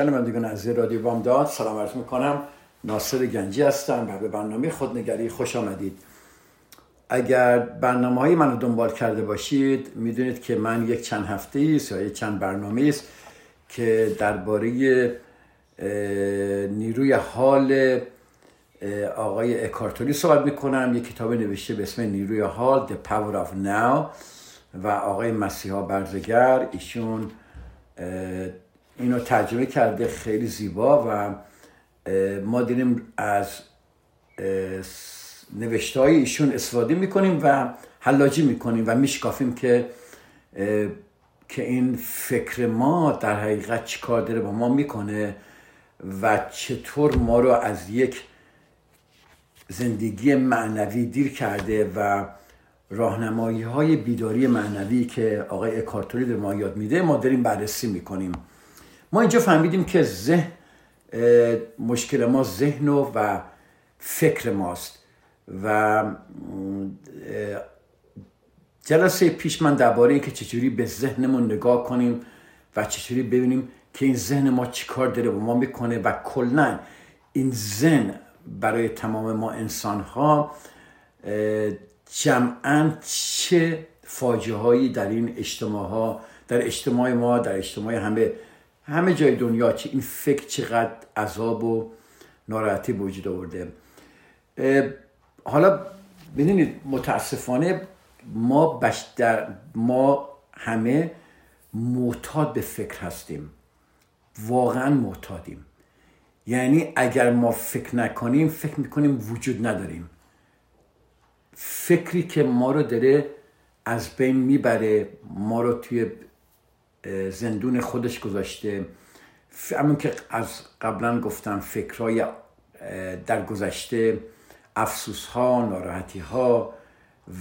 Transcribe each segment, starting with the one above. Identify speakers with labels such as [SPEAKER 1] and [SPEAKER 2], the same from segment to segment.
[SPEAKER 1] شنوندگان از رادیو بامداد سلام عرض می‌کنم. ناصر گنجی هستم و به برنامه خودنگری خوش آمدید. اگر برنامه های من رو دنبال کرده باشید می‌دونید که من یک چند هفته است یا یک چند برنامه است که درباره نیروی حال آقای اکارتوری صحبت می‌کنم. یک کتاب نوشته به اسم نیروی حال The Power of Now و آقای مسیحا برزگر. ایشون اینو ترجمه کرده خیلی زیبا و ما دیدیم از نوشته های ایشون استفاده می‌کنیم و حلاجی می‌کنیم و میشکافیم که که این فکر ما در حقیقت چی کار داره با ما می‌کنه و چطور ما رو از یک زندگی معنوی دیر کرده و راهنمایی های بیداری معنوی که آقای اکارتوری به ما یاد میده ما داریم بررسی می‌کنیم. ما اینجا فهمیدیم که ذهن مشکل ما ذهن و فکر ماست و جلسه پیش من درباره اینکه چجوری به ذهنمون نگاه کنیم و چجوری ببینیم که این ذهن ما چیکار داره با ما می‌کنه و کلا این ذهن برای تمام ما انسان ها جمعا چه فاجعه هایی در این اجتماع ها در اجتماع ما در اجتماع همه همه جای دنیا چه این فکر چقدر عذاب و ناراحتی وجود آورده. حالا ببینید متاسفانه ما بشتر ما همه معتاد به فکر هستیم. واقعا معتادیم. یعنی اگر ما فکر نکنیم فکر می‌کنیم وجود نداریم. فکری که ما رو داره از بین می‌بره ما رو توی زندون خودش گذاشته. همون که از قبلا گفتم فکرهای در گذشته افسوس ها ناراحتی ها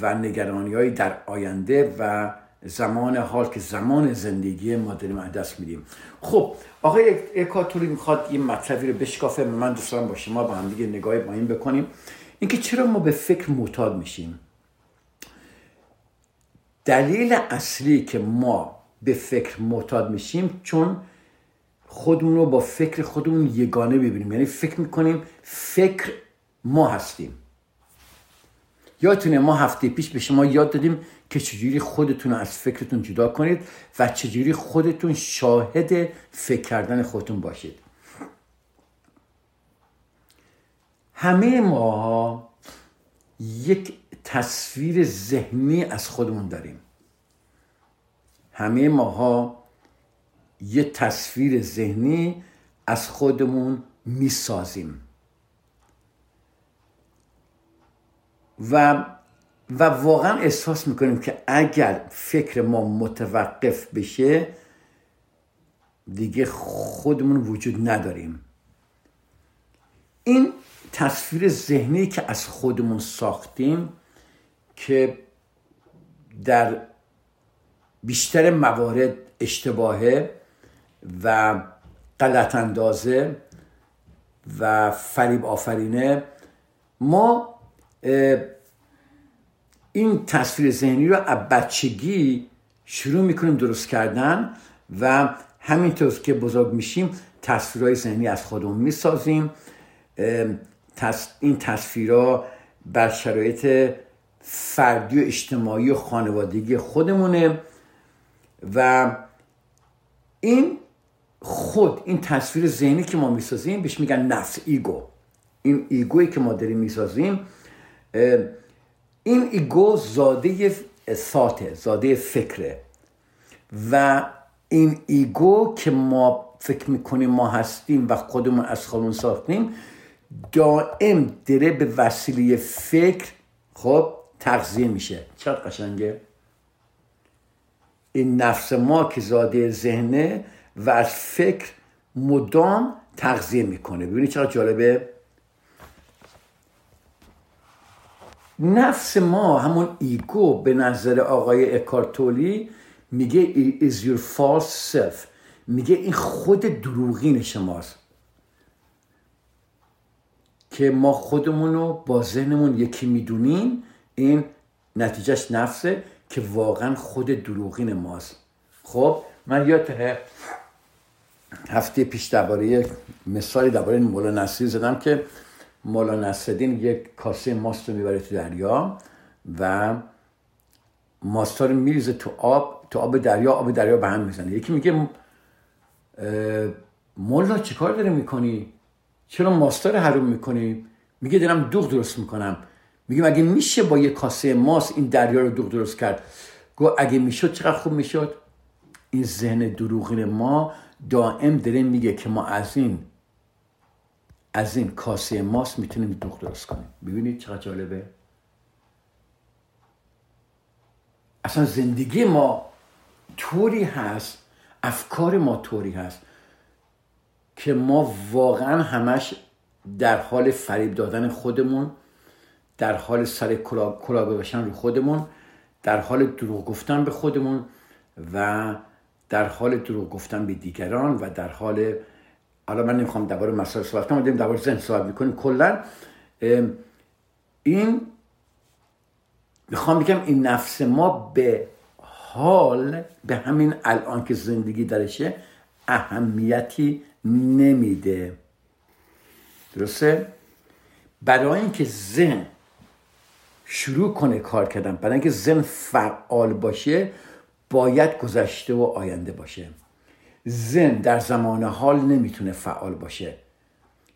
[SPEAKER 1] و نگرانی های در آینده و زمان حال که زمان زندگی ما داریم دست میدیم. خب آقای اکاتوری می‌خواد این مطلبی رو بشکافه. من دوست دارم با شما با هم دیگه نگاه با این بکنیم. اینکه چرا ما به فکر معتاد میشیم؟ دلیل اصلی که ما به فکر معتاد میشیم چون خودمون رو با فکر خودمون یگانه ببینیم. یعنی فکر می‌کنیم فکر ما هستیم. یادتونه ما هفته پیش به شما یاد دادیم که چجوری خودتون از فکرتون جدا کنید و چجوری خودتون شاهد فکر کردن خودتون باشید. همه ما یک تصویر ذهنی از خودمون داریم. همه ماها یه تصویر ذهنی از خودمون می‌سازیم. و و واقعا احساس می‌کنیم که اگر فکر ما متوقف بشه دیگه خودمون وجود نداریم. این تصویر ذهنی که از خودمون ساختیم که در بیشتر موارد اشتباهه و غلط اندازه و فریب آفرینه. ما این تصویر ذهنی رو از بچگی شروع می‌کنیم درست کردن و همینطور که بزرگ میشیم تصویرهای ذهنی از خودمون می‌سازیم. این تصویرها بر شرایط فردی و اجتماعی و خانوادگی خودمونه. و این خود این تصویر ذهنی که ما می‌سازیم بهش میگن نفس ego. این ego یی که ما داریم می‌سازیم این ego زاده ساته زاده فکره. و این ایگو که ما فکر می‌کنیم ما هستیم و خودمون از خودمون ساختیم دائم داره به وسیله فکر خب تغذیه میشه. چقدر قشنگه؟ این نفس ما که زاده ذهنه و از فکر مدام تغذیه می‌کنه. ببینید چقدر جالبه؟ نفس ما همون ایگو به نظر آقای اکارتولی میگه is your false self. میگه این خود دروغین شماست. که ما خودمون رو با ذهنمون یکی می‌دونیم این نتیجهش نفسه. که واقعا خود دروغین ماست. خب من یاد هفته پیش درباره مثالی درباره مولا نصری زدم که مولا نصرالدین یک کاسه ماست رو می‌بره تو دریا و ماستا رو میریزه تو آب تو آب دریا آب دریا به هم می‌زنه. یکی میگه مولا چیکار داری می‌کنی؟ چرا ماستا رو حروم می‌کنی؟ میگه دارم دوغ درست می‌کنم. میگه اگه میشه با یه کاسه ماست این دریا رو دوغ درست کرد؟ گو اگه می‌شد چقدر خوب می‌شد؟ این ذهن دروغین ما دائم داره میگه که ما از این از این کاسه ماست می‌تونیم دوغ درست کنیم. ببینید چقدر جالبه؟ اصلا زندگی ما طوری هست افکار ما طوری هست که ما واقعا همش در حال فریب دادن خودمون در حال سر کلا گذاشتن رو خودمون در حال دروغ گفتن به خودمون و در حال دروغ گفتن به دیگران و در حال حالا من نمی‌خوام درباره مسائل صحبت کنم داریم درباره ذهن صحبت می‌کنیم. کلا این می‌خوام بگم این نفس ما به حال به همین الان که زندگی درشه اهمیتی نمیده. درسته؟ برای اینکه ذهن شروع کنه کار کردن. برای اینکه ذهن فعال باشه باید گذشته و آینده باشه. ذهن در زمان حال نمی‌تونه فعال باشه.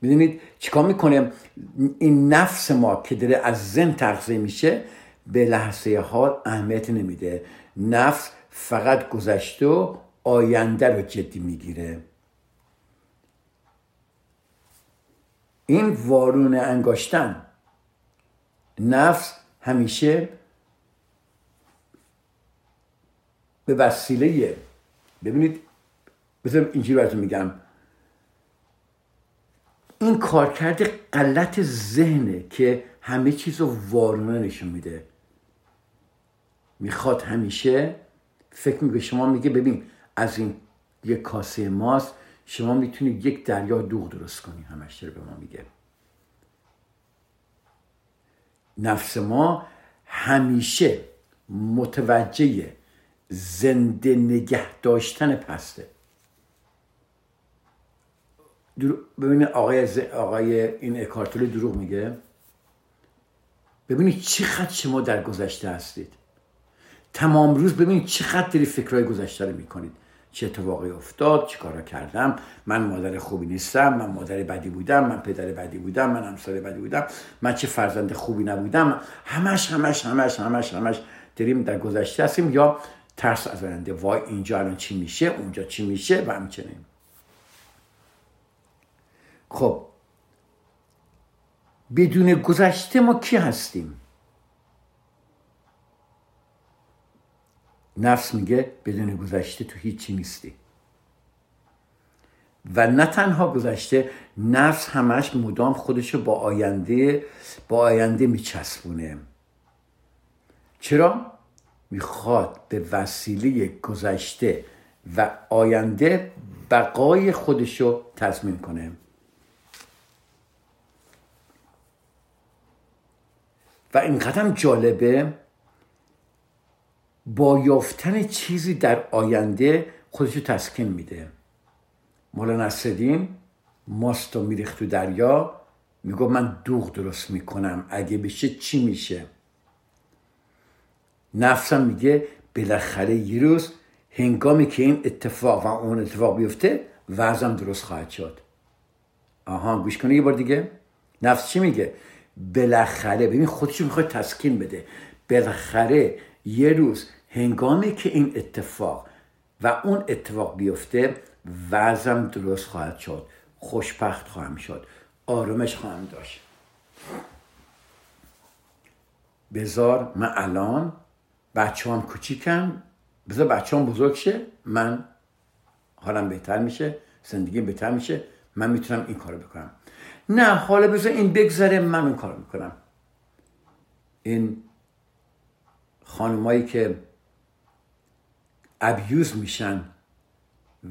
[SPEAKER 1] می‌دونید چیکار می‌کنه؟ این نفس ما که داره از ذهن تغذیه میشه به لحظه حال اهمیت نمیده. نفس فقط گذشته و آینده رو جدی می‌گیره. این وارون انگاشتن. نفس همیشه به وسیله ببینید بذار اینجوری براتون میگم. این کارکرد غلط ذهنه که همه چیز رو وارونه نشون میده. می‌خواد همیشه فکر میگه شما میگه ببین از این یک کاسه ماست شما می‌تونید یک دریا دوغ درست کنی. همش به ما میگه. نفس ما همیشه متوجه زنده نگه داشتن پسته. ببینید آقای, آقای این اکارتولی دروغ میگه. ببینید چقدر شما در گذشته هستید. تمام روز ببینید چقدر داری فکرهای گذشته رو می‌کنید. چه اتفاقی افتاد چه کارا کردم؟ من مادر خوبی نیستم من مادر بدی بودم من پدر بدی بودم من همسر بدی بودم من چه فرزند خوبی نبودم؟ همش همش همش همش همش داریم در گذشته هستیم یا ترس از آینده؟ وای اینجا الان چی میشه؟ اونجا چی میشه؟ و همچنین. خب بدون گذشته ما کی هستیم؟ نفس میگه بدون گذشته تو هیچی نیستی. و نه تنها گذشته نفس همش مدام خودشو با آینده با آینده میچسبونه. چرا؟ می‌خواد به وسیله گذشته و آینده بقای خودشو تضمین کنه. و این قدم جالبه با یافتن چیزی در آینده خودشو تسکین میده. مولا نصرالدین ماستو میریخت تو دریا. میگو من دوغ درست می‌کنم. اگه بشه چی میشه؟ نفسم میگه بالاخره یه روز هنگامی که این اتفاق و اون اتفاق بیفته وضعم درست خواهد شد. آها گوش کنه یه بار دیگه. نفس چی میگه؟ بالاخره ببین خودشو می‌خواد تسکین بده. بالاخره یه روز هنگامی که این اتفاق و اون اتفاق بیفته وضعم درست خواهد شد. خوشبخت خواهم شد. آرامش خواهم داشت. بذار من الان بچه هم کوچیکم. بذار بچه هم بزرگ شه. من حالم بهتر میشه. زندگی بهتر میشه. من می‌تونم این کارو بکنم. نه حالا بذار این بگذره من این کارو می‌کنم. این خانمایی که ابیوز میشن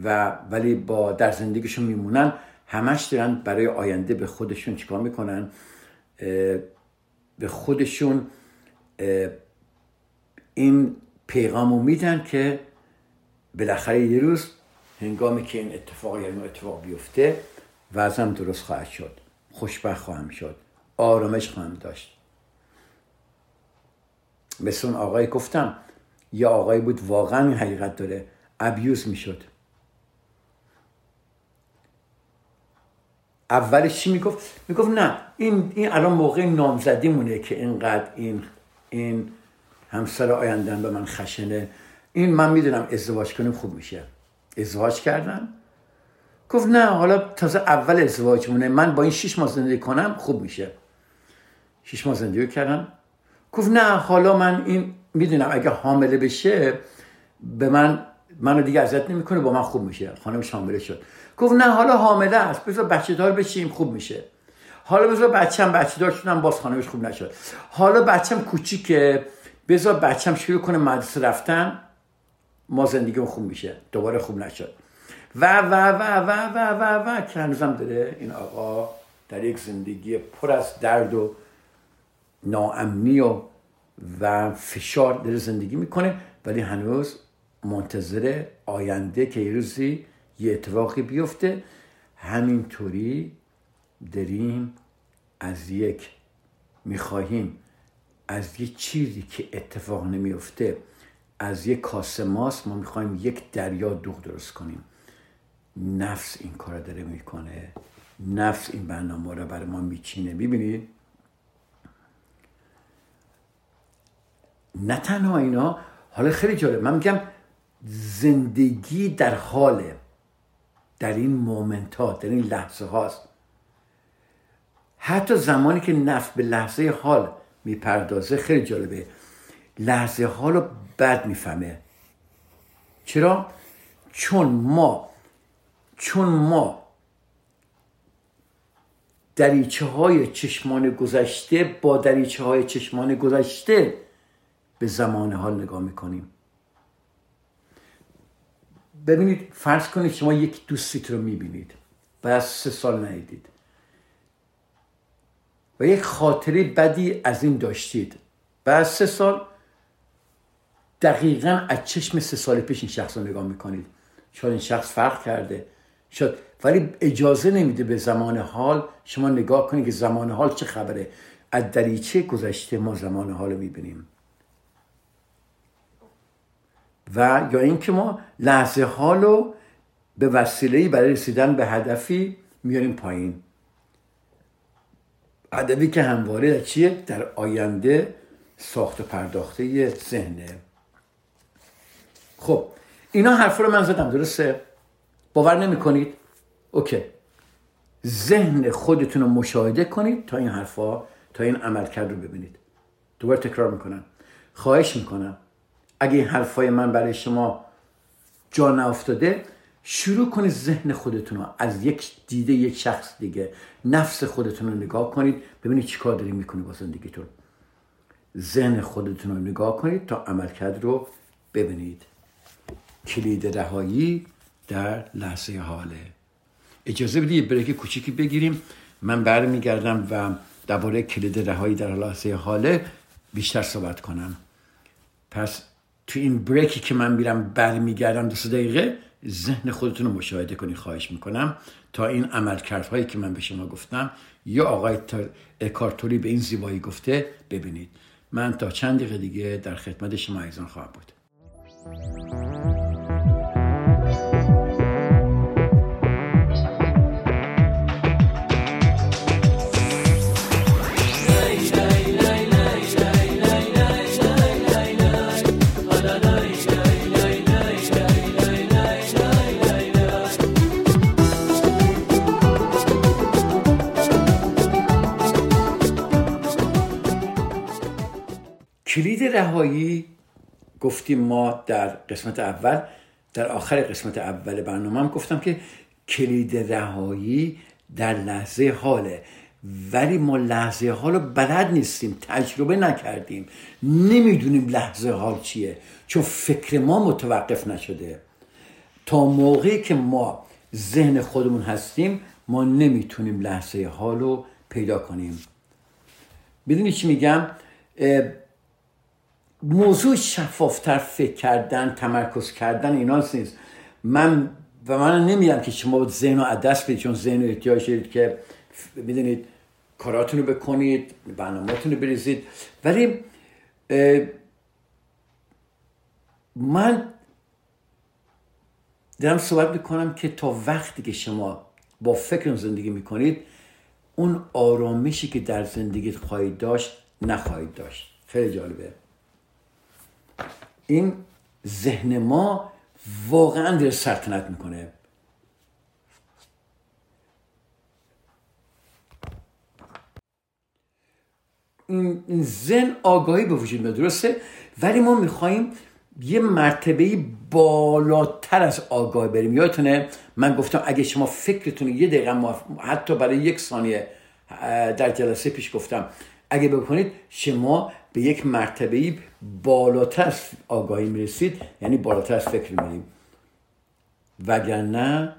[SPEAKER 1] و ولی با در زندگیشون میمونن همش دارن برای آینده به خودشون چیکار می‌کنن؟ به خودشون این پیغامو میدن که بالاخره یه روز هنگامی که این اتفاق یا این اتفاق بیفته وضعم درست خواهد شد. خوشبخت خواهم شد. آرامش خواهم داشت. مثل اون آقای گفتم یا آقای بود واقعا حقیقت داره. ابیوز می‌شد. اولش چی می‌گفت؟ می‌گفت نه این این الان موقع نامزدی مونه که اینقدر این این همسر آیندن به من خشنه. این من می‌دونم ازدواج کنیم خوب میشه. ازدواج کردن. گفت نه حالا تازه اول ازدواج مونه من با این شیش ماه زندگی کنم خوب میشه. شیش ماه زندگی کردم. گفت نه حالا من این می‌دونم اگه حامله بشه به من منو دیگه ازت نمی‌کنه با من خوب میشه. خانمش حامله شد. گفت نه حالا حامله است. بذار بچه دار بشیم خوب میشه. حالا بذار بچم بچه دار شدم باز خانمش خوب نشد. حالا بچم کوچیکه. بذار بچم شروع کنه مدرسه رفتن. ما زندگی خوب میشه. دوباره خوب نشد. و و و و و و و که هنوزم داره این آقا در یک زندگی پر از درد و ناامنی و و فشار داره زندگی می‌کنه ولی هنوز منتظر آینده که یه روزی یه اتفاقی بیفته. همینطوری داریم از یک می‌خواهیم از یک چیزی که اتفاق نمیفته از یک کاسه ماست ما می‌خوایم یک دریا دوغ درست کنیم. نفس این کار داره می‌کنه. نفس این برنامه رو برای ما میچینه. ببینید نه تنها اینا حالا خیلی جالب. من میگم زندگی در حاله در این مومنت ها در این لحظه هاست حتی زمانی که نفس به لحظه حال می‌پردازه خیلی جالبه. لحظه حال رو بد می‌فهمه. چرا؟ چون ما چون ما دریچه های چشمان گذشته با دریچه های چشمان گذشته به زمان حال نگاه می‌کنیم. ببینید فرض کنید شما یک دوستیت رو می‌بینید و از سه سال ندیدید و یک خاطره بدی از این داشتید. بعد سه سال دقیقا از چشم سه سال پیش این شخص رو نگاه می‌کنید. شاید این شخص فرق کرده. شاید ولی اجازه نمیده به زمان حال شما نگاه کنید که زمان حال چه خبره. از دریچه گذشته ما زمان حال رو می‌بینیم. و یا اینکه ما لحظه حال رو به وسیله برای رسیدن به هدفی میاریم پایین. هدفی که همواره در چیه؟ در آینده ساخت و پرداخته ذهنه. خب اینا حرف رو من زدم درسته؟ باور نمی کنید اوکی. ذهن خودتون رو مشاهده کنید تا این حرفا تا این عملکرد رو ببینید. دوباره تکرار می‌کنم. خواهش می‌کنم. اگه این حرفای من برای شما جا نافتاده شروع کنید ذهن خودتون رو از یک دیده یک شخص دیگه نفس خودتون رو نگاه کنید ببینید چی کار دارید می‌کنید با زندگیتون. ذهن خودتون رو نگاه کنید تا عملکرد رو ببینید. کلید رهایی در لحظه حاله. اجازه بدید بریک کوچیکی بگیریم. من برمیگردم و درباره کلید رهایی در لحظه حاله بیشتر صحبت کنم. پس تو این بریکی که من میرم برمیگردم دو دقیقه ذهن خودتون رو مشاهده کنی خواهش می‌کنم. تا این عملکردهایی که من به شما گفتم یا آقای اکارتوری به این زیبایی گفته ببینید. من تا چند دقیقه دیگه در خدمت شما ایزان خواهم بود. کلید رهایی گفتیم ما در قسمت اول در آخر قسمت اول برنامه هم گفتم که کلید رهایی در لحظه حاله. ولی ما لحظه حال رو بلد نیستیم تجربه نکردیم. نمی‌دونیم لحظه حال چیه چون فکر ما متوقف نشده. تا موقعی که ما ذهن خودمون هستیم ما نمی‌تونیم لحظه حال رو پیدا کنیم. بدونی چی میگم؟ موضوع شفافتر فکر کردن تمرکز کردن اینا نیست. من و من نمیگم که شما ذهن رو دست بدید چون ذهن احتیاج دارید که می‌دونید کاراتون رو بکنید برنامهاتون رو بریزید. ولی من دارم صحبت می‌کنم که تا وقتی که شما با فکر زندگی می‌کنید اون آرامشی که در زندگیت خواهید داشت نخواهید داشت. خیلی جالبه. این ذهن ما واقعا داره سلطنت می‌کنه. این ذهن آگاهی به وجود درسته؟ ولی ما می‌خواهیم یه مرتبه بالاتر از آگاهی بریم. یادتونه؟ من گفتم اگه شما فکرتون یه دقیقه حتی برای یک ثانیه در جلسه پیش گفتم. اگه بکنید شما به یک مرتبه بالاتر از آگاهی می‌رسید. یعنی بالاتر فکر میریم وگرنه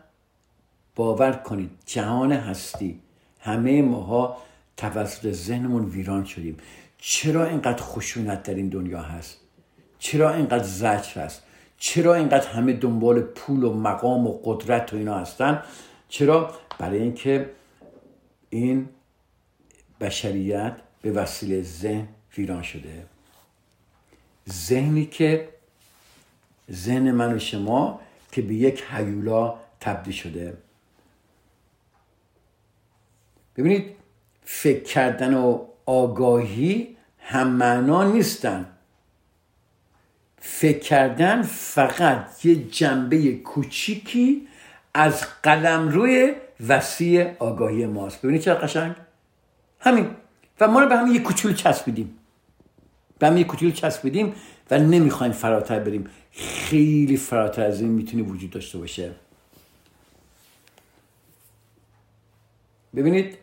[SPEAKER 1] باور کنید جهان هستی. همه ماها توسط ذهنمون ویران شدیم. چرا اینقدر خشونت در این دنیا هست؟ چرا اینقدر زجر هست؟ چرا اینقدر همه دنبال پول و مقام و قدرت و اینا هستن؟ چرا؟ برای اینکه این بشریت به وسیله ذهن ویران شده. ذهنی که ذهن من و شما که به یک حیولا تبدیل شده. ببینید فکر کردن و آگاهی هم معنا نیستن. فکر کردن فقط یه جنبه کوچیکی از قلم روی وسیع آگاهی ماست. ببینید چه قشنگ؟ همین. و ما رو به همین یه کوچولو چسبیدیم. به یه کوچولو چسبیدیم و نمی‌خوایم فراتر بریم. خیلی فراتر از این می‌تونه وجود داشته باشه. ببینید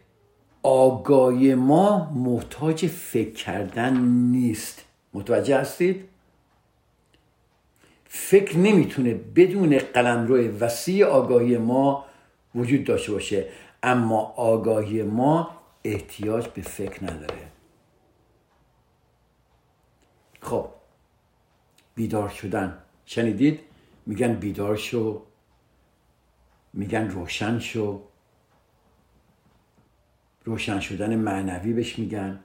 [SPEAKER 1] آگاهی ما محتاج فکر کردن نیست. متوجه هستید؟ فکر نمی‌تونه بدون قلمرو وسیع آگاهی ما وجود داشته باشه. اما آگاهی ما احتیاج به فکر نداره. خب بیدار شدن. شنیدید؟ میگن بیدار شو. میگن روشن شو. روشن شدن معنوی بهش میگن.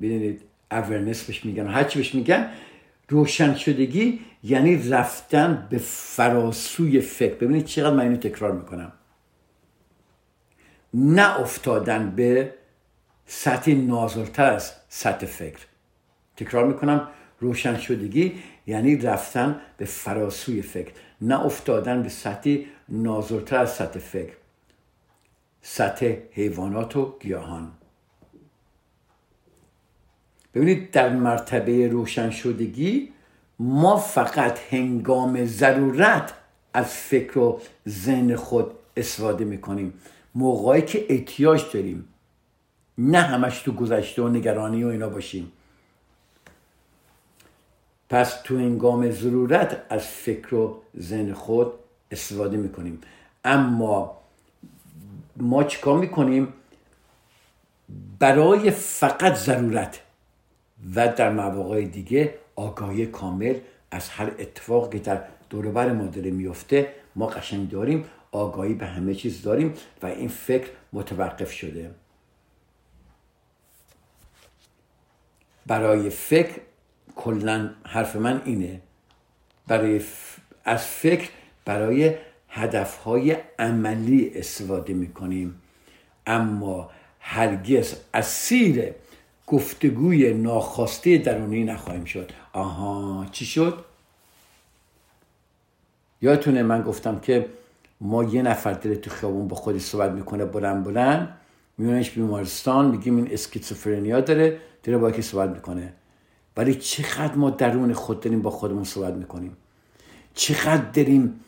[SPEAKER 1] ببینید اورنس بهش میگن. هرچی بهش میگن روشن شدگی یعنی رفتن به فراسوی فکر. ببینید چقدر من اینو تکرار می‌کنم. نه افتادن به سطح نازلتر از سطح فکر. تکرار می‌کنم روشن شدگی یعنی رفتن به فراسوی فکر نه افتادن به سطح نازلتر از سطح فکر. سطح حیوانات و گیاهان. ببینید در مرتبه روشن شدگی ما فقط هنگام ضرورت از فکر و ذهن خود استفاده می‌کنیم. موقعی که احتیاج داریم نه همش تو گذشته و نگرانی و اینا باشیم. پس تو هنگام ضرورت از فکر و ذهن خود استفاده می‌کنیم. اما ما چیکار می‌کنیم؟ برای فقط ضرورت و در مواقع دیگه آگاهی کامل از هر اتفاق که در دوربر ما داره میفته ما قشنگ داریم آگاهی به همه چیز داریم و این فکر متوقف شده. برای فکر کلا حرف من اینه. برای از فکر برای هدفهای عملی استفاده می‌کنیم. اما هرگز اسیر گفتگوی ناخواسته درونی نخواهیم شد. آها چی شد؟ یادتونه من گفتم که ما یه نفر داره تو خیابون با خودی صحبت می‌کنه بلند بلند. میونش بیمارستان میگیم این اسکیزوفرنیا داره داره با کی صحبت می‌کنه. ولی چقدر ما درون خود داریم با خودمون صحبت می‌کنیم؟ چقدر داریم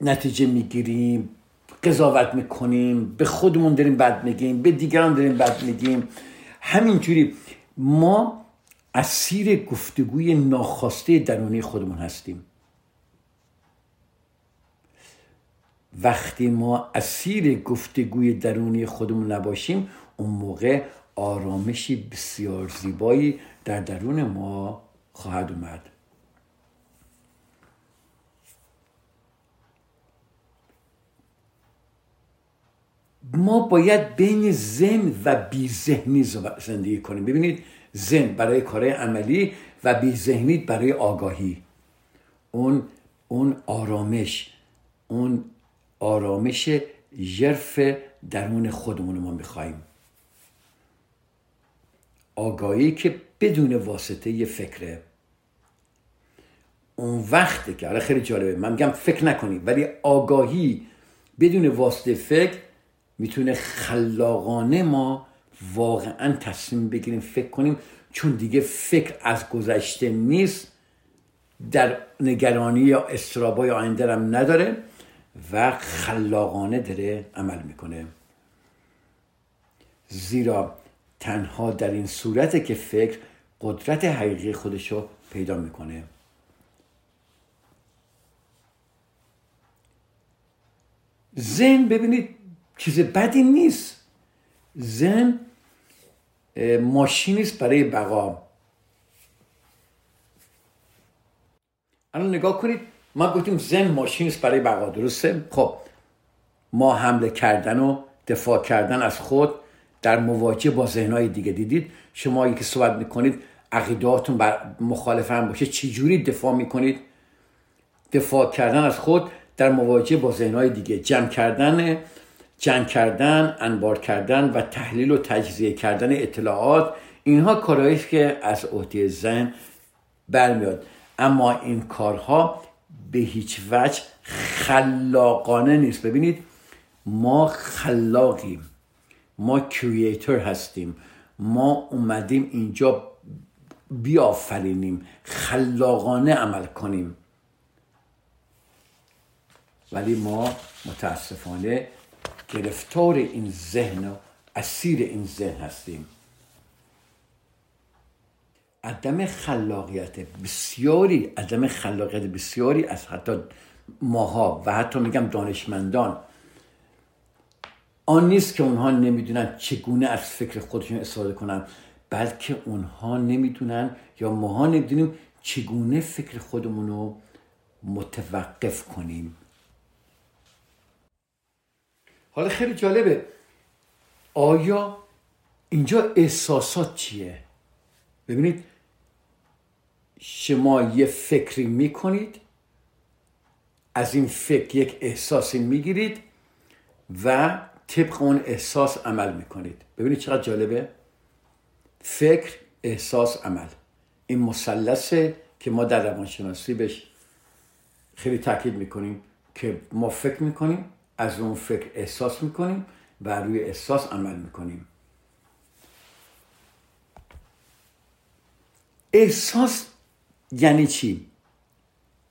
[SPEAKER 1] نتیجه می‌گیریم قضاوت می‌کنیم به خودمون داریم بد میگیم به دیگران داریم بد میگیم. همینجوری ما اسیر گفتگوی ناخواسته درونی خودمون هستیم. وقتی ما اسیر گفتگوی درونی خودمون نباشیم اون موقع آرامشی بسیار زیبایی در درون ما خواهد اومد. ما باید بین زن و بی ذهنی زندگی کنیم. ببینید زن برای کار عملی و بی ذهنی برای آگاهی. اون اون آرامش اون آرامش ژرف درون خودمون ما می‌خواهیم. آگاهی که بدون واسطه یه فکره. اون وقته که خیلی جالبه من میگم فکر نکنی ولی آگاهی بدون واسطه فکر می‌تونه خلاقانه ما واقعا تصمیم بگیریم فکر کنیم. چون دیگه فکر از گذشته نیست در نگرانی یا استرابای آینده هم نداره. و خلاقانه داره عمل می‌کنه. زیرا تنها در این صورته که فکر قدرت حقیقی خودش رو پیدا می‌کنه. ذهن ببینید چیز بدی نیست. ذهن ماشینی است برای بقا. الان نگاه کنید ما گفتیم زن ماشین برای بقا درسته؟ خب ما حمله کردن و دفاع کردن از خود در مواجهه با ذهنهای دیگه. دیدید؟ شما که صحبت می‌کنید عقیداتون بر مخالف هم باشه چجوری دفاع می‌کنید؟ دفاع کردن از خود در مواجهه با ذهنهای دیگه. جمع کردن جمع کردن انبار کردن و تحلیل و تجزیه کردن اطلاعات اینها کارهایی که از عهده ذهن برمیاد. اما این کارها به هیچ وجه خلاقانه نیست. ببینید ما خلاقیم. ما کریتور هستیم. ما اومدیم اینجا بیافرینیم. خلاقانه عمل کنیم. ولی ما متاسفانه گرفتار این ذهن و اسیر این ذهن هستیم. عدم خلاقیت بسیاری عدم خلاقیت بسیاری از حتی ماها و حتی میگم دانشمندان. آن نیست که اونها نمی‌دونن چگونه از فکر خودشون استفاده کنن بلکه اونها نمی‌دونن یا ماها نمی‌دونیم چگونه فکر خودمون رو متوقف کنیم. حالا خیلی جالبه. آیا اینجا احساسات چیه؟ ببینید شما یه فکری می‌کنید از این فکر یک احساسی می‌گیرید و طبق اون احساس عمل می‌کنید. ببینید چقدر جالبه. فکر احساس عمل. این مثلثه که ما در روانشناسی بهش خیلی تاکید می‌کنیم که ما فکر می‌کنیم از اون فکر احساس می‌کنیم و روی احساس عمل می‌کنیم. احساس یعنی چی؟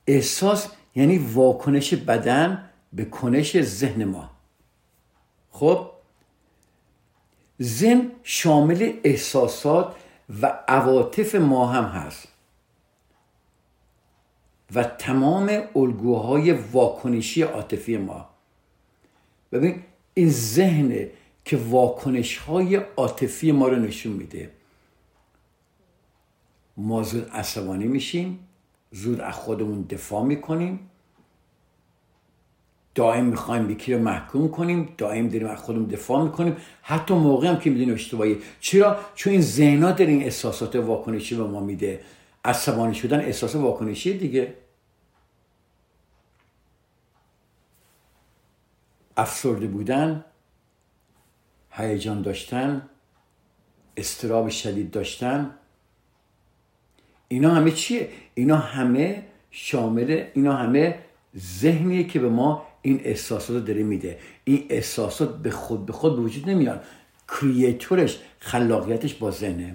[SPEAKER 1] احساس یعنی واکنش بدن به کنش ذهن ما. خب؟ ذهن شامل احساسات و عواطف ما هم هست. و تمام الگوهای واکنشی عاطفی ما. ببین این ذهنه که واکنش های عاطفی ما رو نشون میده ما زود عصبانی میشیم زود از خودمون دفاع می‌کنیم. دائم می‌خوایم یکی رو محکوم کنیم دائم داریم از خودمون دفاع می‌کنیم. حتی موقع هم که می‌دونیم اشتباهی. چرا؟ چون این ذهنا در این احساسات واکنشی به ما میده. عصبانی شدن احساس واکنشی دیگه. افسرده بودن هیجان داشتن استراب شدید داشتن. اینا همه چیه؟ اینا همه شامل اینا همه ذهنیه که به ما این احساسات رو داره میده. این احساسات به خود به خود به وجود نمیاد کریتورش خلاقیتش با ذهنه.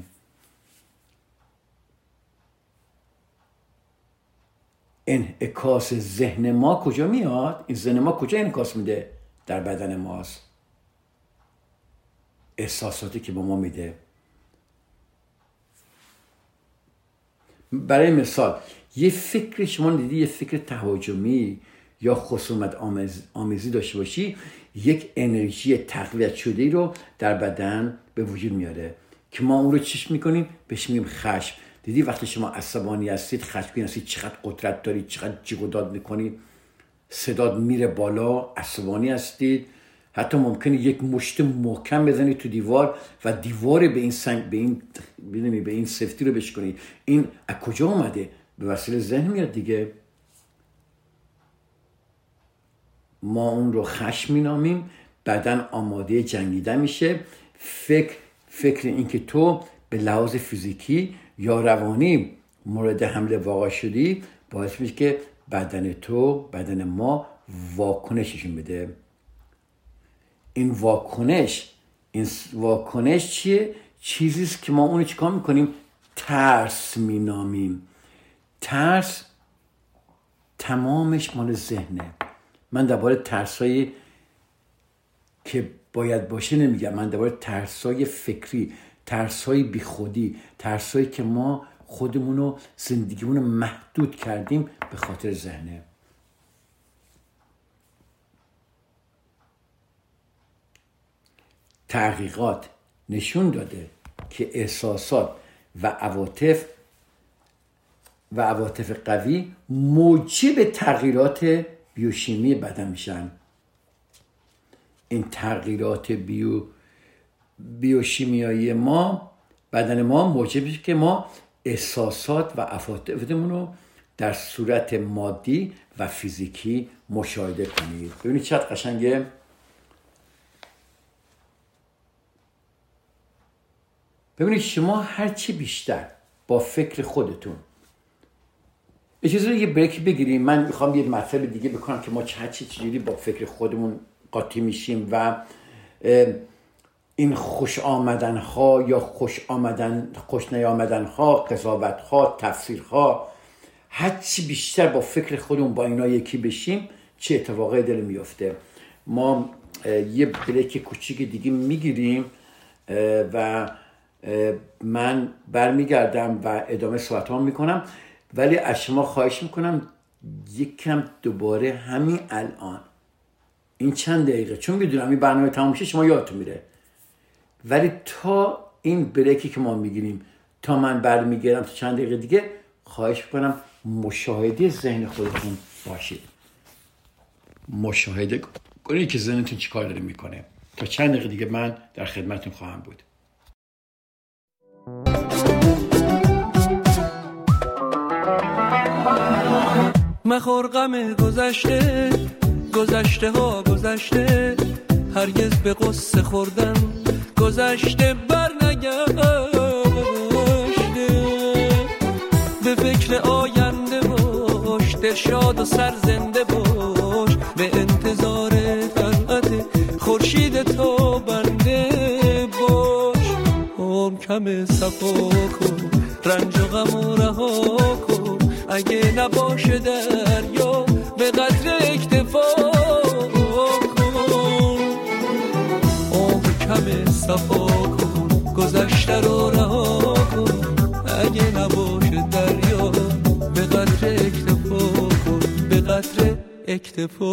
[SPEAKER 1] انعکاس ذهن ما کجا میاد؟ این ذهن ما کجا انعکاس میده؟ در بدن ماست. احساساتی که به ما میده. برای مثال یه فکر شما دیدی یه فکر تهاجمی یا خصومت آمیزی داشته باشی یک انرژی تقویت شده رو در بدن به وجود میاره که ما اون رو چش می‌کنیم بهش میگیم خشم. دیدی وقتی شما عصبانی هستید خشمگین هستید چقدر قدرت دارید چقدر جیغ و داد می‌کنید صداد میره بالا عصبانی هستید. حتی ممکنه یک مشت محکم بزنید تو دیوار و دیوار به این سنگ به این به این سفتی رو بشکنید این از کجا اومده؟ به وسیله ذهن میاد دیگه. ما اون رو خشم مینامیم بدن آماده جنگیدن میشه. فکر فکر اینکه تو به لحاظ فیزیکی یا روانی مورد حمله واقع شدی باعث میشه که بدن تو بدن ما واکنششون بده. این واکنش این واکنش چیه؟ چیزیست که ما اونو چیکار می‌کنیم؟ ترس مینامیم. ترس تمامش مال ذهنه. من درباره ترسایی که باید باشه نمیگم. من درباره ترسای فکری ترسای بیخودی ترسایی که ما خودمون رو زندگیمون محدود کردیم به خاطر ذهنه. تحقیقات نشون داده که احساسات و عواطف و عواطف قوی موجب تغییرات بیوشیمی بدن میشن. این تغییرات بیو بیوشیمیایی ما بدن ما موجب میشه که ما احساسات و عواطفمون رو در صورت مادی و فیزیکی مشاهده کنید ببینید چقدر قشنگه. ببینید شما هرچی بیشتر با فکر خودتون. اجازه یه بریک بگیریم. من می‌خوام یه مطلب دیگه بکنم که ما چه چی چجوری با فکر خودمون قاطی میشیم و این خوش آمدن ها یا خوش آمدن خوش نیامدن ها قضاوت ها تفسیر ها هرچی بیشتر با فکر خودمون با اینا یکی بشیم چه اتفاقی دل میفته ما یه بریک کوچیک دیگه می‌گیریم و من برمیگردم و ادامه صحبت می‌کنم. ولی از شما خواهش می‌کنم یک کم دوباره همین الان این چند دقیقه چون می‌دونم این برنامه تمام میشه شما یادتون میره. ولی تا این بریکی که ما می‌گیریم تا من برمیگردم تا چند دقیقه دیگه خواهش می‌کنم مشاهده ذهن خودتون باشید. مشاهده کنید که ذهنتون چیکار داره می‌کنه. تا چند دقیقه دیگه من در خدمتتون خواهم بود.
[SPEAKER 2] مخور غم گذشته گذشته ها گذشته هرگز به قصه خوردن گذشته بر نگشته. به فکر آینده باش شاد و سرزنده باش به انتظار طلعت خورشید تو بنده باش. هم کم صفا کن رنج و غم و رها کن. اگه نباشه دریا به قدر اکتفا کن. آه کم صفا کن گذشته رو رها کن. اگه نباشه دریا به قدر اکتفا کن. به قدر اکتفا.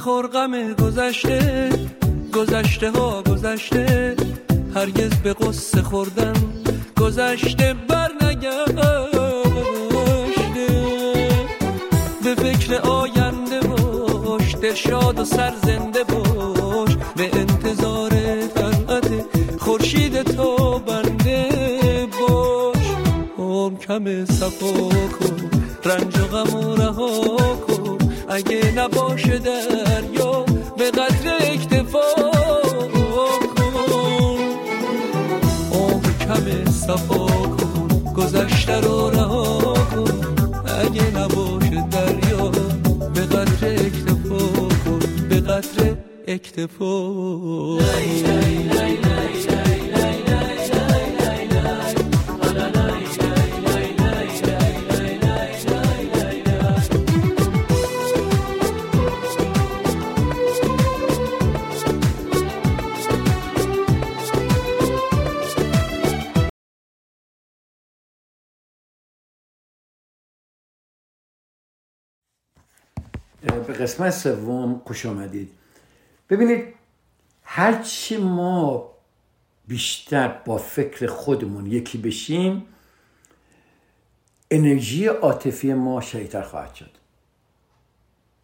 [SPEAKER 2] نخور غم گذشته گذشته ها گذشته. هرگز به قصه خوردن گذشته بر نگشته. به فکر آینده باش دلشاد و سر زنده باش. به انتظار فرقت خورشید تو بنده باش. عمر کم سفا کن رنج و غم و رها کن. نباشه دریا به قدر اکتفا. کن آب کم صفا کن گذشته رو رها کن. اگه نباشه دریا به قدر اکتفا کن به قدر اکتفا.
[SPEAKER 1] قسمت سوم خوش آمدید. ببینید هرچی ما بیشتر با فکر خودمون یکی بشیم انرژی عاطفی ما شدیدتر خواهد شد.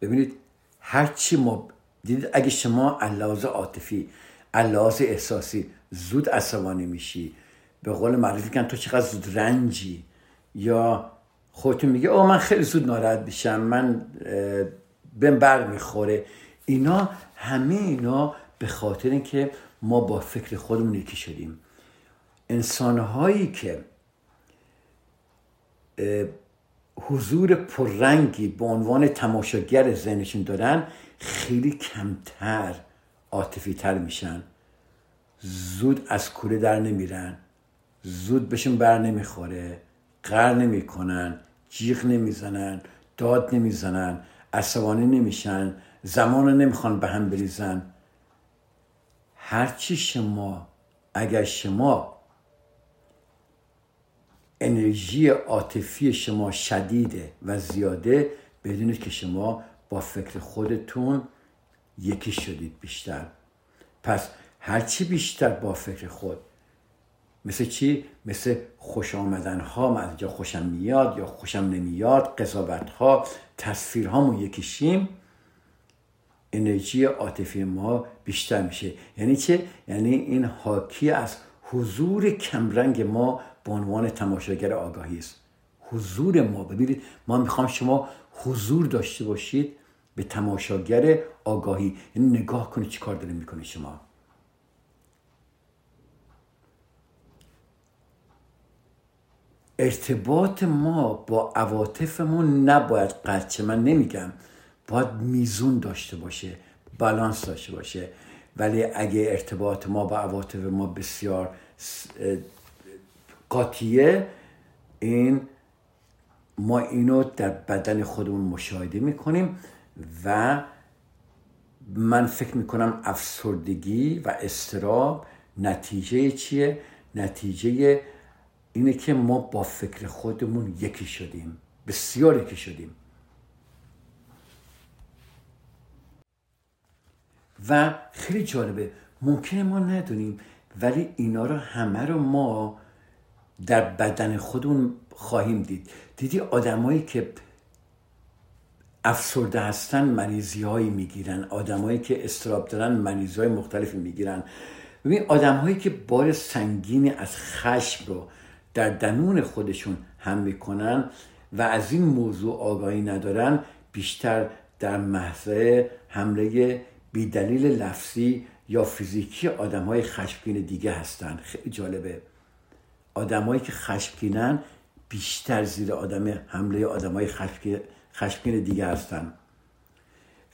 [SPEAKER 1] ببینید هرچی ما دیدید اگه شما لحاظ عاطفی لحاظ احساسی زود عصبانی میشی به قول معروف میگن تو چقدر زود رنجی یا خودتون میگه او من خیلی زود ناراحت میشم من بهم بر می‌خوره اینا همه اینا به خاطر اینکه ما با فکر خودمون یکی شدیم. انسانهایی که حضور پررنگی به عنوان تماشاگر ذهنشون دارن خیلی کمتر عاطفی تر میشن. زود از کوره در نمیرن. زود بهشون بر نمی‌خوره. قر نمی‌کنن. جیغ نمی‌زنن. داد نمی‌زنن. عصبانی نمیشن زمان رو نمی‌خوان به هم بریزن. هرچی شما اگر شما انرژی عاطفی شما شدیده و زیاده بدونید که شما با فکر خودتون یکی شدید بیشتر. پس هرچی بیشتر با فکر خود مثل چی؟ مثل خوش آمدن ها اینجا خوشم میاد یا خوشم نمیاد قضاوت ها تصویر هامون یکیشیم انرژی عاطفی ما بیشتر میشه یعنی چه؟ یعنی این حاکی از حضور کمرنگ ما به عنوان تماشاگر آگاهی است حضور ما ببینید ما می‌خوام شما حضور داشته باشید به تماشاگر آگاهی یعنی نگاه کنید چی کار داره می‌کنه شما ارتباط ما با عواطفمون نباید قطعه من نمیگم باید میزون داشته باشه بالانس داشته باشه ولی اگه ارتباط ما با عواطف ما بسیار قاطیه این ما اینو در بدن خودمون مشاهده می‌کنیم و من فکر می‌کنم افسردگی و استراب نتیجه چیه؟ نتیجه اینه که ما با فکر خودمون یکی شدیم. بسیار یکی شدیم. و خیلی جالبه ممکنه ما ندونیم ولی اینا رو همه رو ما در بدن خودمون خواهیم دید. دیدی آدمایی که افسرده هستن مریضی هایی می‌گیرن. آدمایی که استراب دارن مریضی های مختلفی می‌گیرن. ببین آدم هایی که بار سنگینی از خشم رو در دنون خودشون هم می‌کنن و از این موضوع آگاهی ندارن بیشتر در محضه حمله بیدلیل لفظی یا فیزیکی آدم های خشمگین دیگه هستن. خیلی جالبه. آدمایی که خشمگینن بیشتر زیر آدم حمله آدم های خشمگین دیگه هستن.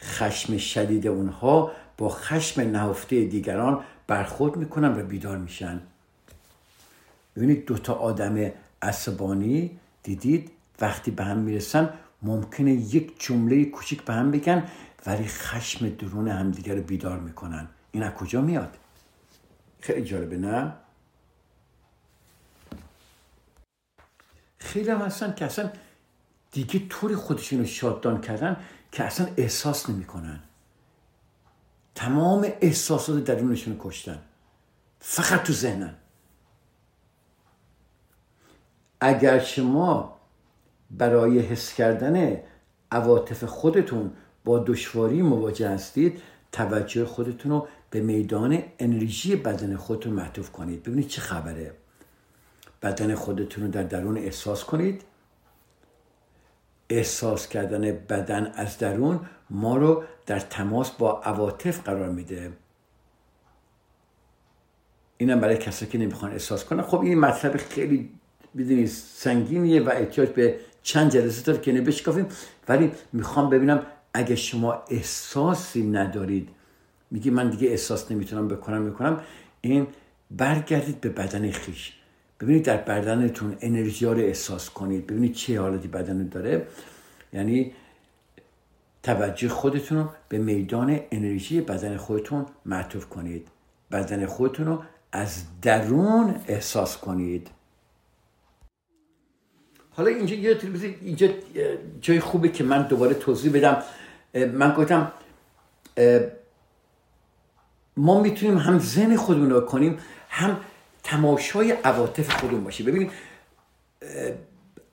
[SPEAKER 1] خشم شدید اونها با خشم نهفته دیگران برخورد می‌کنن و بیدار میشن. ببینید دوتا آدم عصبانی دیدید وقتی به هم می‌رسن ممکنه یک جمله کوچیک به هم بگن ولی خشم درون همدیگر رو بیدار می‌کنن. این از کجا میاد؟ خیلی جالبه نه؟ خیلی هم هستن که اصلا دیگه طوری خودشون رو شاددان کردن که اصلا احساس نمی‌کنن. تمام احساسات درونشون رو کشتن. فقط تو ذهنن. اگر شما برای حس کردن عواطف خودتون با دشواری مواجه هستید توجه خودتون رو به میدان انرژی بدن خودتون معطوف کنید. ببینید چه خبره. بدن خودتون رو در درون احساس کنید. احساس کردن بدن از درون ما رو در تماس با عواطف قرار میده. اینم برای کسایی که نمی‌خوان احساس کنن. خب این مطلب خیلی بدونید سنگینیه و احتیاج به چند جلسه داره که نبشکافیم ولی می‌خوام ببینم اگه شما احساسی ندارید میگی من دیگه احساس نمی‌تونم بکنم می‌کنم. این برگردید به بدن خیش. ببینید در بدنتون انرژی رو احساس کنید. ببینید چه حالتی بدن داره. یعنی توجه خودتون رو به میدان انرژی بدن خودتون معطوف کنید. بدن خودتون رو از درون احساس کنید. حالا اینجا یه اینجا جای خوبه که من دوباره توضیح بدم. من گفتم ما می‌تونیم هم ذهن خودمون رو کنیم هم تماشای عواطف خودمون باشه ببینید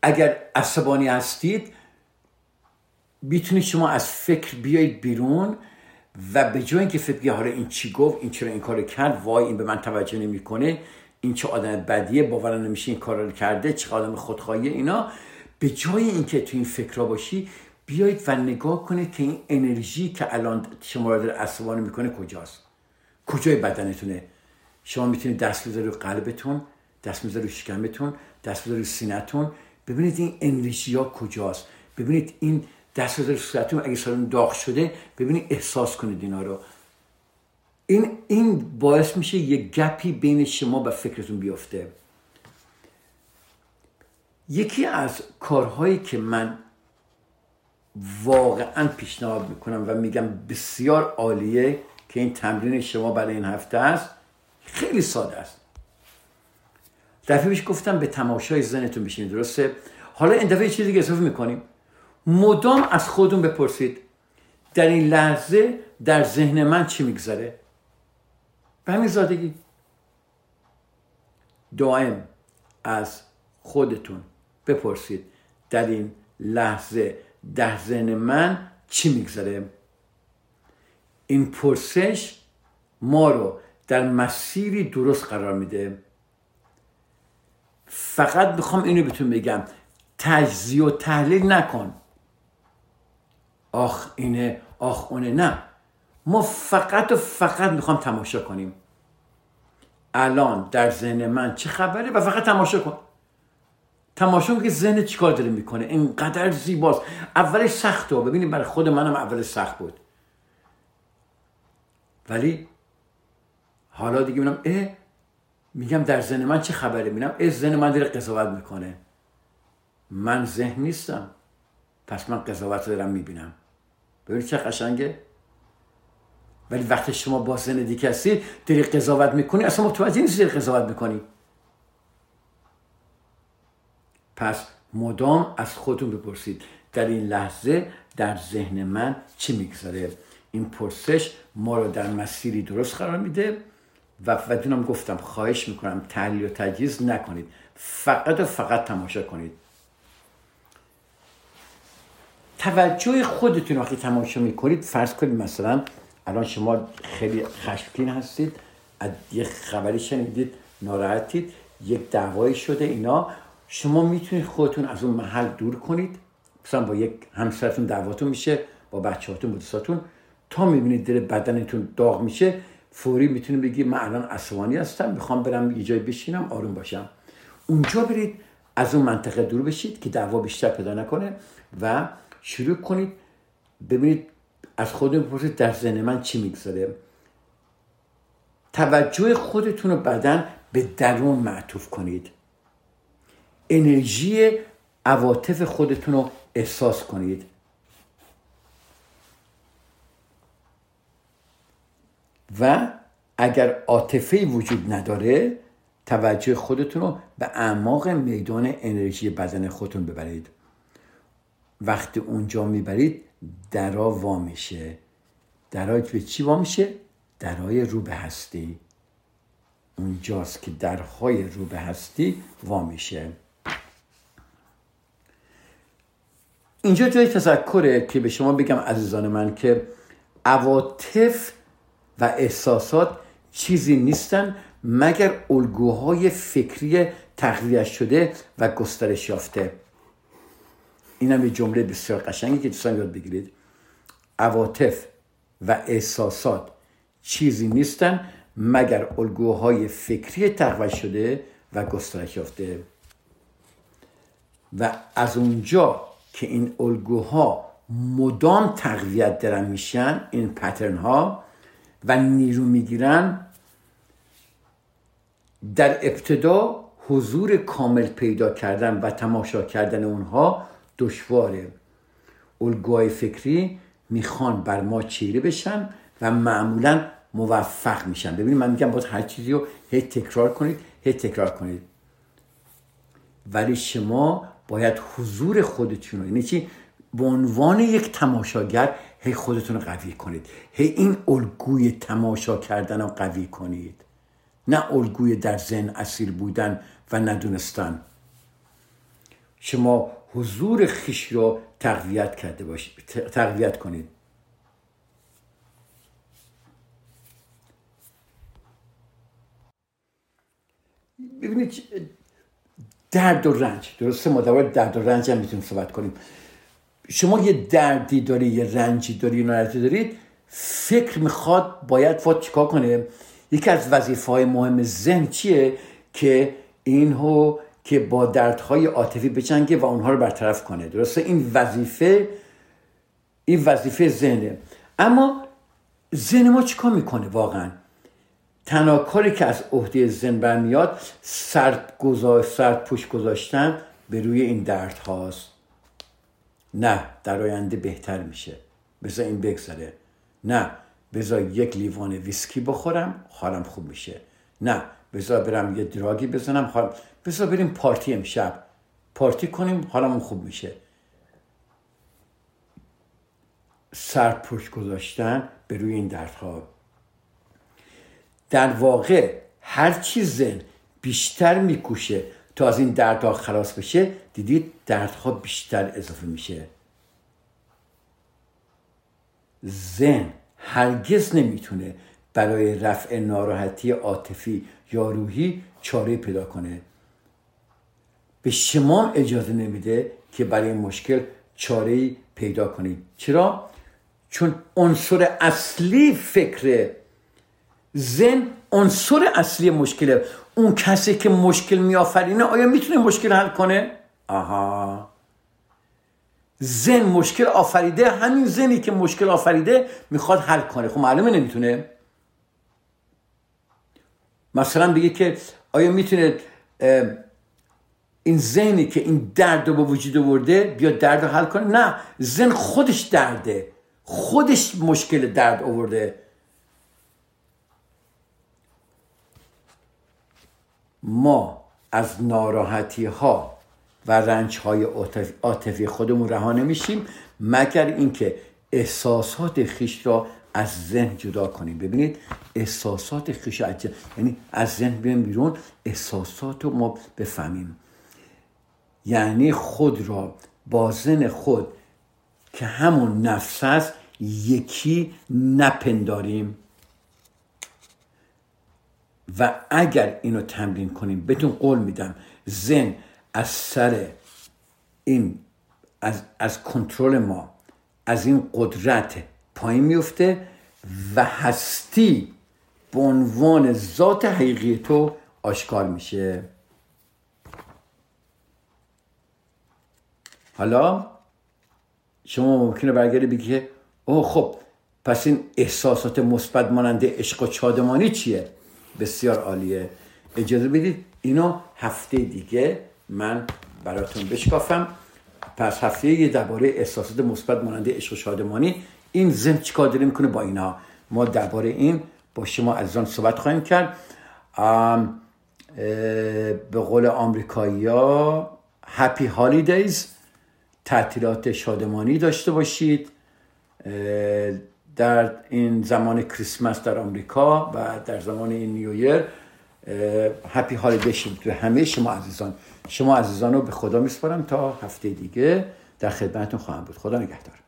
[SPEAKER 1] اگر عصبانی هستید می‌تونید شما از فکر بیایید بیرون و به جای اینکه فکر حالا این چی گفت این چرا این کار کرد وای این به من توجه نمی‌کنه این چه آدم بدیه باورم نمیشه این کار رو کرده چه آدم خودخواهی اینا. به جای اینکه تو این فکر باشی بیایید و نگاه کنید که این انرژی که الان شما رو در عصبانی می‌کنه کجاست؟ کجای بدنتونه؟ شما می‌تونید دست بذارید رو قلبتون دست بذارید رو شکمتون دست بذارید رو سینتون ببینید این انرژی ها کجاست. ببینید این دست بذارید صورتتون اگه سالون داغ شده ببینید احساس کنید اینا رو. این این باعث میشه یه گپی بین شما و فکرتون بیفته. یکی از کارهایی که من واقعا پیشنهاد می‌کنم و میگم بسیار عالیه که این تمرین شما برای این هفته است خیلی ساده است. دفعه پیش گفتم به تماشای زنتون بشینید درسته؟ حالا این دفعه چیزی که اضافه می‌کنیم. مدام از خودتون بپرسید در این لحظه در ذهن من چی میگذره؟ به همین زادگی دائم از خودتون بپرسید در این لحظه در ذهن من چی میگذره؟ این پرسش ما رو در مسیری درست قرار میده. فقط می‌خوام اینو بهتون بگم تجزیه و تحلیل نکن. آخ اینه آخ اونه نه. ما فقط و فقط می‌خوام تماشا کنیم. الان در ذهن من چه خبره؟ و فقط تماشا کن. تماشا که ذهن چیکار داره می‌کنه؟ اینقدر زیباست. اولش سخته ببینید برای خود منم اولش سخت بود. ولی حالا دیگه میگم اه میگم در ذهن من چه خبره؟ میگم اه ذهن من داره قضاوت می‌کنه. من ذهن نیستم. پس من قضاوت رو دارم می‌بینم. ببینید چه قشنگه. ولی وقتی شما با ذهن دیگه هستی داری قضاوت می‌کنی؟ اصلا متوجه نیستی داری قضاوت می‌کنی. پس مدام از خودتون بپرسید. در این لحظه در ذهن من چی می‌گذاره این پرسش ما رو در مسیری درست قرار میده و بدونم گفتم خواهش می‌کنم تحلیل و تجهیز نکنید. فقط و فقط تماشا کنید. توجه خودتون وقتی تماشا می‌کنید فرض کنید مثلا الان شما خیلی خشمگین هستید. از یه خبری شنیدید ناراحتید یک دعوایی شده اینا. شما می‌تونید خودتون از اون محل دور کنید. مثلا با یک همسرتون دعواتون میشه با بچهاتون با تا می‌بینید دل بدنتون داغ میشه فوری می‌تونید بگید من الان عصبانی هستم می‌خوام برم یه جای بشینم آروم باشم. اونجا برید از اون منطقه دور بشید که دعوا بیشتر پیدا نکنه و شروع کنید. ببینید از خودتون بپرسید در ذهن من چی می‌گذاره توجه خودتون رو بدن به درون معطوف کنید. انرژی عواطف خودتون رو احساس کنید. و اگر عاطفه وجود نداره توجه خودتون رو به اعماق میدان انرژی بدن خودتون ببرید. وقتی اونجا می‌برید درا وا میشه. درا به چی وا میشه؟ درای رو به هستی. اونجاست که درهای رو به هستی وا میشه. اینجا جای تذکره که به شما بگم عزیزان من که عواطف و احساسات چیزی نیستن مگر الگوهای فکری تقویت شده و گسترش یافته. این هم یه جمله بسیار قشنگی که دوستان یاد بگیرید. عواطف و احساسات چیزی نیستن مگر الگوهای فکری تقویت شده و گسترش یافته. و از اونجا که این الگوها مدام تقویت دارن میشن این پترن ها و نیرو می‌گیرن در ابتدا حضور کامل پیدا کردن و تماشا کردن اونها دشواره الگوهای فکری می‌خوان بر ما چیره بشن و معمولا موفق میشن. ببینید من میگم باید هر چیزی رو هی تکرار کنید هی تکرار کنید. ولی شما باید حضور خودتون رو یعنی چی؟ به عنوان یک تماشاگر هی خودتون رو قوی کنید. هی این الگوی تماشا کردن رو قوی کنید. نه الگوی در ذهن اسیر بودن و ندونستن. شما حضور خیش رو تقویت کرده باشید تقویت کنید. ببینید درد و رنج. درسته ما در درد و رنج هم می‌تونیم صحبت کنیم. شما یه دردی داری یه رنجی داری یه ناراحتی دارید فکر می‌خواد باید فاد چیکار کنه؟ یکی از وظیفه های مهم ذهن چیه که اینو که با دردهای عاطفی بچنگه و اونها رو برطرف کنه. درسته؟ این وظیفه این وظیفه ذهنه. اما ذهن ما چیکار می‌کنه واقعا؟ تنها کاری که از عهده ذهن برمیاد سرد گذاشت سرد پوش گذاشتن به روی این درد هاست نه در آینده بهتر میشه. بذار این بگذره. نه بذار یک لیوان ویسکی بخورم حالم خوب میشه. نه بذار برم یه دراگی بزنم. حال بذار بریم پارتی امشب. پارتی کنیم حالمون خوب میشه. سرپوش گذاشتن به روی این دردها. در واقع هر چیز بیشتر میکوشه تا از این دردها خلاص بشه دیدید دردها بیشتر اضافه میشه. زن هرگز نمی‌تونه برای رفع ناراحتی عاطفی یا روحی چاره پیدا کنه. به شما اجازه نمیده که برای مشکل چاره پیدا کنید چرا؟ چون عنصر اصلی فکر زن عنصر اصلی مشکله. اون کسی که مشکل میآفرینه آیا می‌تونه مشکل حل کنه؟ آها. زن مشکل آفریده همین زنی که مشکل آفریده می‌خواد حل کنه. خب معلومه نمی‌تونه؟ مثلا بگه که آیا می‌تونه این زنی که این درد رو به وجود آورده بیا درد رو حل کنه؟ نه زن خودش درده. خودش مشکل درد آورده. ما از ناراحتی ها و رنج های عاطفی خودمون رها نمیشیم مگر اینکه احساسات خیش را از ذهن جدا کنیم. ببینید احساسات خیش یعنی از ذهن بیایم بیرون احساسات رو ما بفهمیم. یعنی خود را با ذهن خود که همون نفس است یکی نپنداریم. و اگر اینو تمرین کنیم بهتون قول میدم زن از سر این از, از کنترل ما از این قدرت پایین میفته و هستی به عنوان ذات حقیقی تو آشکار میشه. حالا شما ممکنه برگردی بگی که اوه خب پس این احساسات مثبت ماننده عشق و چادمانی چیه؟ بسیار عالیه. اجازه بدید اینو هفته دیگه من براتون بشکافم. پس هفته یه درباره احساسات مثبت ماننده عشق و شادمانی این ذهن چیکار داره می‌کنه با اینا؟ ما درباره این با شما عزیزان صحبت خواهیم کرد. به قول آمریکایی ها هپی هالیدیز تعطیلات شادمانی داشته باشید. در این زمان کریسمس در آمریکا و در زمان این نیویر هپی هالیدی به همه شما عزیزان. شما عزیزان رو به خدا میسپارم تا هفته دیگه در خدمتتون خواهم بود. خدا نگهدار.